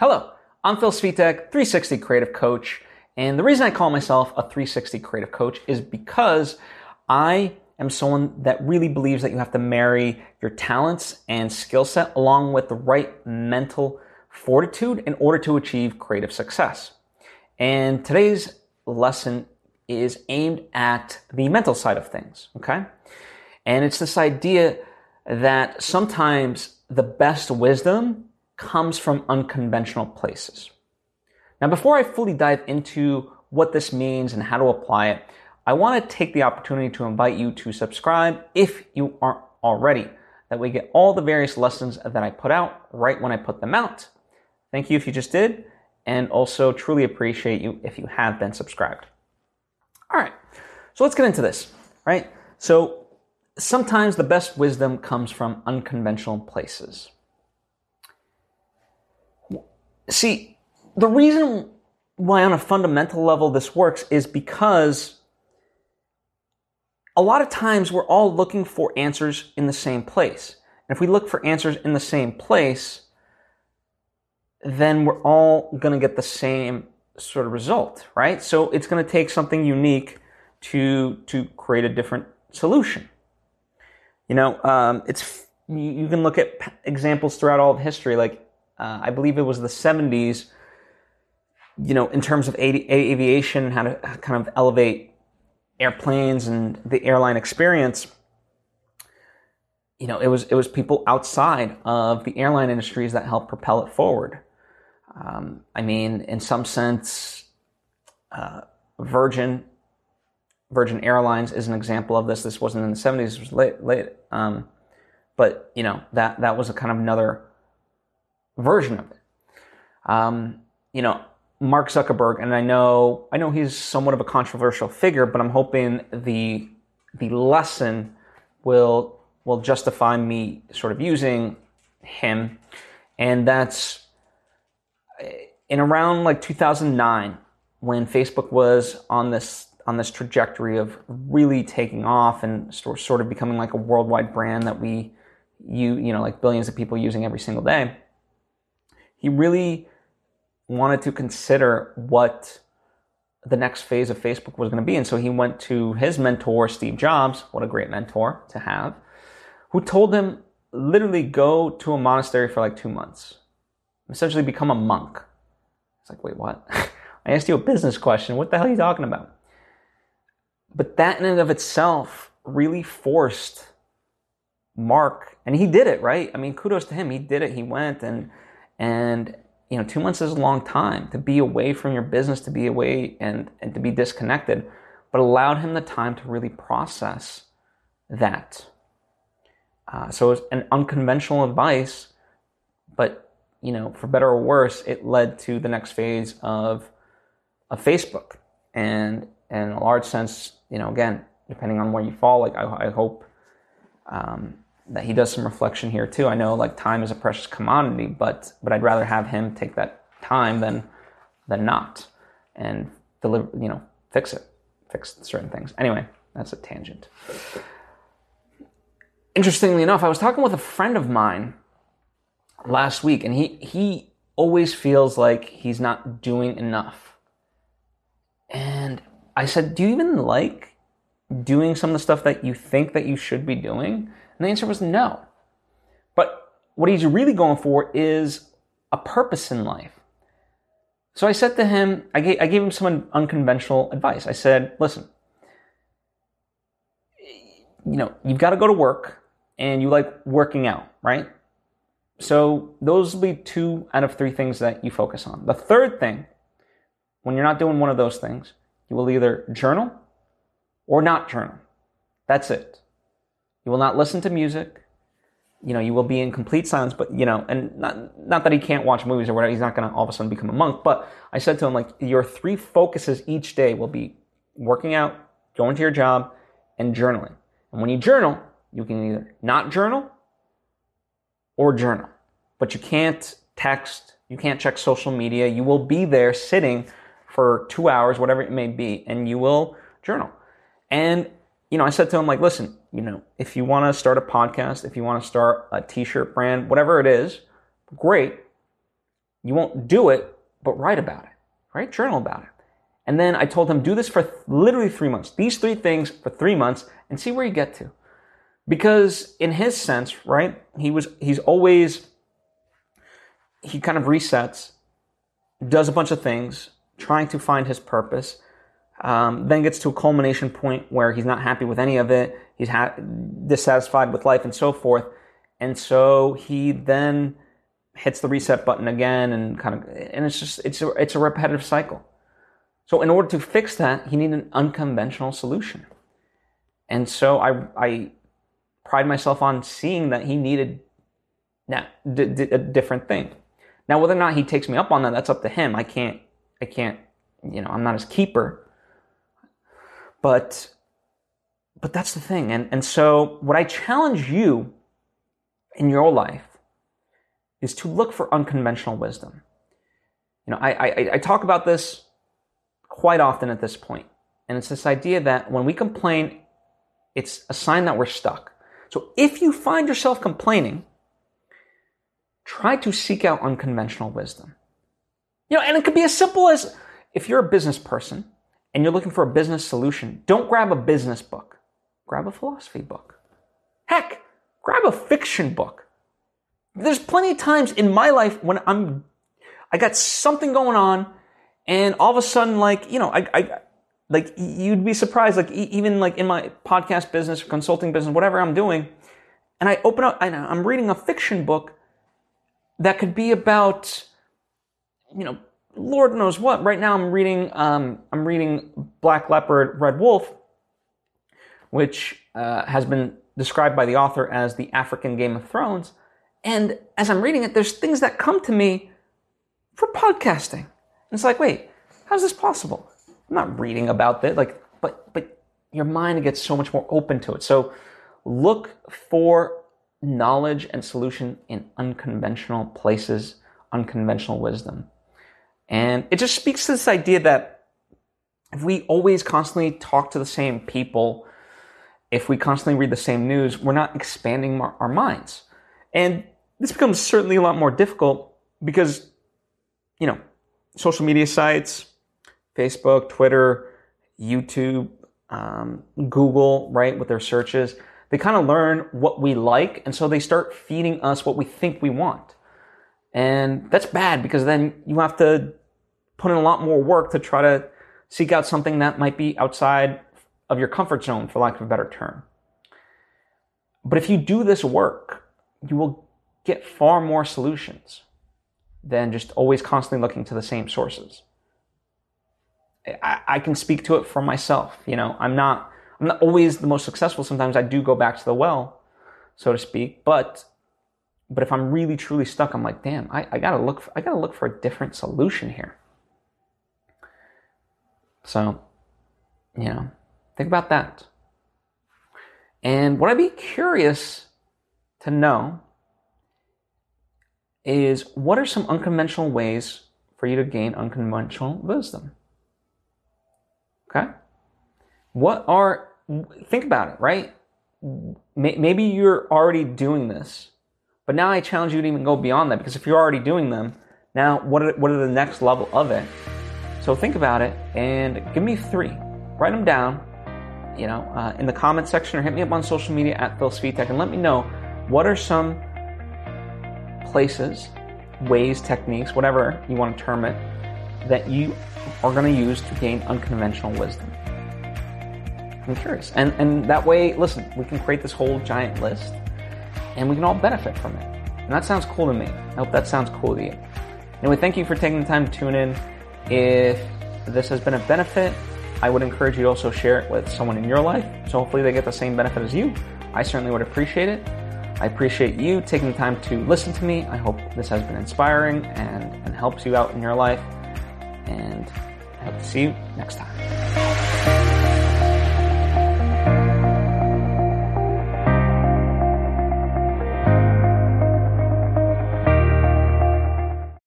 Hello, I'm Phil Svitek, 360 Creative Coach. And the reason I call myself a 360 Creative Coach is because I am someone that really believes that you have to marry your talents and skill set along with the right mental fortitude in order to achieve creative success. And today's lesson is aimed at the mental side of things, okay? And it's this idea that sometimes the best wisdom comes from unconventional places. Now, before I fully dive into what this means and how to apply it, I want to take the opportunity to invite you to subscribe if you aren't already. That way, get all the various lessons that I put out right when I put them out. Thank you if you just did, and also truly appreciate you if you have been subscribed. All right, so let's get into this, right? So, sometimes the best wisdom comes from unconventional places. See, the reason why, on a fundamental level, this works is because a lot of times we're all looking for answers in the same place. And if we look for answers in the same place, then we're all going to get the same sort of result, right? So it's going to take something unique to to create a different solution. You know, um, it's you can look at examples throughout all of history. Like uh, I believe it was the '70s. You know, in terms of aviation, how to kind of elevate airplanes and the airline experience. You know, it was it was people outside of the airline industries that helped propel it forward. Um, I mean, in some sense, uh, Virgin Virgin Airlines is an example of this. This wasn't in the 70s; it was late, late. Um, but you know that that was a kind of another version of it. Um, you know, Mark Zuckerberg, and I know I know he's somewhat of a controversial figure, but I'm hoping the the lesson will will justify me sort of using him, and that's in around like 2009 when Facebook was on this on this trajectory of really taking off and sort of becoming like a worldwide brand that we you you know like billions of people using every single day he really wanted to consider what the next phase of Facebook was going to be and so he went to his mentor Steve Jobs what a great mentor to have who told him literally go to a monastery for like 2 months essentially become a monk it's like wait what I asked you a business question what the hell are you talking about but that in and of itself really forced Mark, and he did it, right? I mean, kudos to him. He did it. He went and and you know, two months is a long time to be away from your business, to be away and and to be disconnected, but allowed him the time to really process that. Uh, so it was an unconventional advice, but you know, for better or worse, it led to the next phase of of Facebook, and in a large sense, you know, again, depending on where you fall, like I, I hope um, that he does some reflection here too. I know like time is a precious commodity, but but I'd rather have him take that time than than not and deliver, you know, fix it, fix certain things. Anyway, that's a tangent. Interestingly enough, I was talking with a friend of mine last week, and he he always feels like he's not doing enough. And I said, Do you even like doing some of the stuff that you think that you should be doing? And the answer was no. But what he's really going for is a purpose in life. So I said to him, I gave, I gave him some unconventional advice. I said, listen, you know, you've got to go to work and you like working out, right? So those will be two out of three things that you focus on. The third thing, when you're not doing one of those things, you will either journal or not journal. That's it. You will not listen to music. You know, you will be in complete silence, but you know, and not, not that he can't watch movies or whatever, he's not gonna all of a sudden become a monk, but I said to him, like, your three focuses each day will be working out, going to your job, and journaling. And when you journal, you can either not journal or journal. But you can't text, you can't check social media. You will be there sitting for two hours, whatever it may be, and you will journal. And, you know, I said to him, like, listen, you know, if you want to start a podcast, if you want to start a t shirt brand, whatever it is, great. You won't do it, but write about it, right? Journal about it. And then I told him, do this for th- literally three months. These three things for three months and see where you get to. Because in his sense, right, he was, he's always, he kind of resets, does a bunch of things, trying to find his purpose, um, then gets to a culmination point where he's not happy with any of it. He's ha- dissatisfied with life and so forth. And so he then hits the reset button again and kind of, and it's just, it's a, it's a repetitive cycle. So in order to fix that, he needed an unconventional solution. And so I, I pride myself on seeing that he needed now, d- d- a different thing. Now, whether or not he takes me up on that, that's up to him. I can't, I can't, you know, I'm not his keeper. But, but that's the thing. And, and so what I challenge you in your life is to look for unconventional wisdom. You know, I, I, I talk about this quite often at this point, and it's this idea that when we complain, it's a sign that we're stuck. So if you find yourself complaining, try to seek out unconventional wisdom. You know, and it could be as simple as if you're a business person and you're looking for a business solution, don't grab a business book. Grab a philosophy book. Heck, grab a fiction book. There's plenty of times in my life when I'm, I got something going on and all of a sudden, like, you know, I, I, like, you'd be surprised, like, even like in my podcast business, consulting business, whatever I'm doing, and I open up, and I'm reading a fiction book that could be about, you know, Lord knows what. Right now, I'm reading, um, I'm reading Black Leopard, Red Wolf, which uh, has been described by the author as the African Game of Thrones. And as I'm reading it, there's things that come to me for podcasting. It's like, wait, how's this possible? I'm not reading about this. Like, but but your mind gets so much more open to it. So look for knowledge and solution in unconventional places, unconventional wisdom. And it just speaks to this idea that if we always constantly talk to the same people, if we constantly read the same news, we're not expanding our, our minds. And this becomes certainly a lot more difficult because, you know, social media sites, Facebook, Twitter, YouTube, um, Google, right, with their searches, they kind of learn what we like, and so they start feeding us what we think we want. And that's bad because then you have to put in a lot more work to try to seek out something that might be outside of your comfort zone, for lack of a better term. But if you do this work, you will get far more solutions than just always constantly looking to the same sources. I, I, can speak to it for myself. You know, I'm not I'm not always the most successful. Sometimes I do go back to the well, so to speak. But but if I'm really truly stuck, I'm like, damn, I, I gotta look for, I gotta look for a different solution here. So, you know, think about that. And what I'd be curious to know is what are some unconventional ways for you to gain unconventional wisdom? Okay? What are, think about it, right? Maybe you're already doing this, but now I challenge you to even go beyond that because if you're already doing them, now what are, what are the next level of it? So think about it and give me three. Write them down, you know, uh, in the comment section or hit me up on social media at Phil Svitek and let me know what are some places, ways, techniques, whatever you want to term it, that you are going to use to gain unconventional wisdom. I'm curious. And, and that way, listen, we can create this whole giant list and we can all benefit from it. And that sounds cool to me. I hope that sounds cool to you. Anyway, thank you for taking the time to tune in. If this has been a benefit, I would encourage you to also share it with someone in your life. So hopefully they get the same benefit as you. I certainly would appreciate it. I appreciate you taking the time to listen to me. I hope this has been inspiring and, and helps you out in your life. And I hope to see you next time.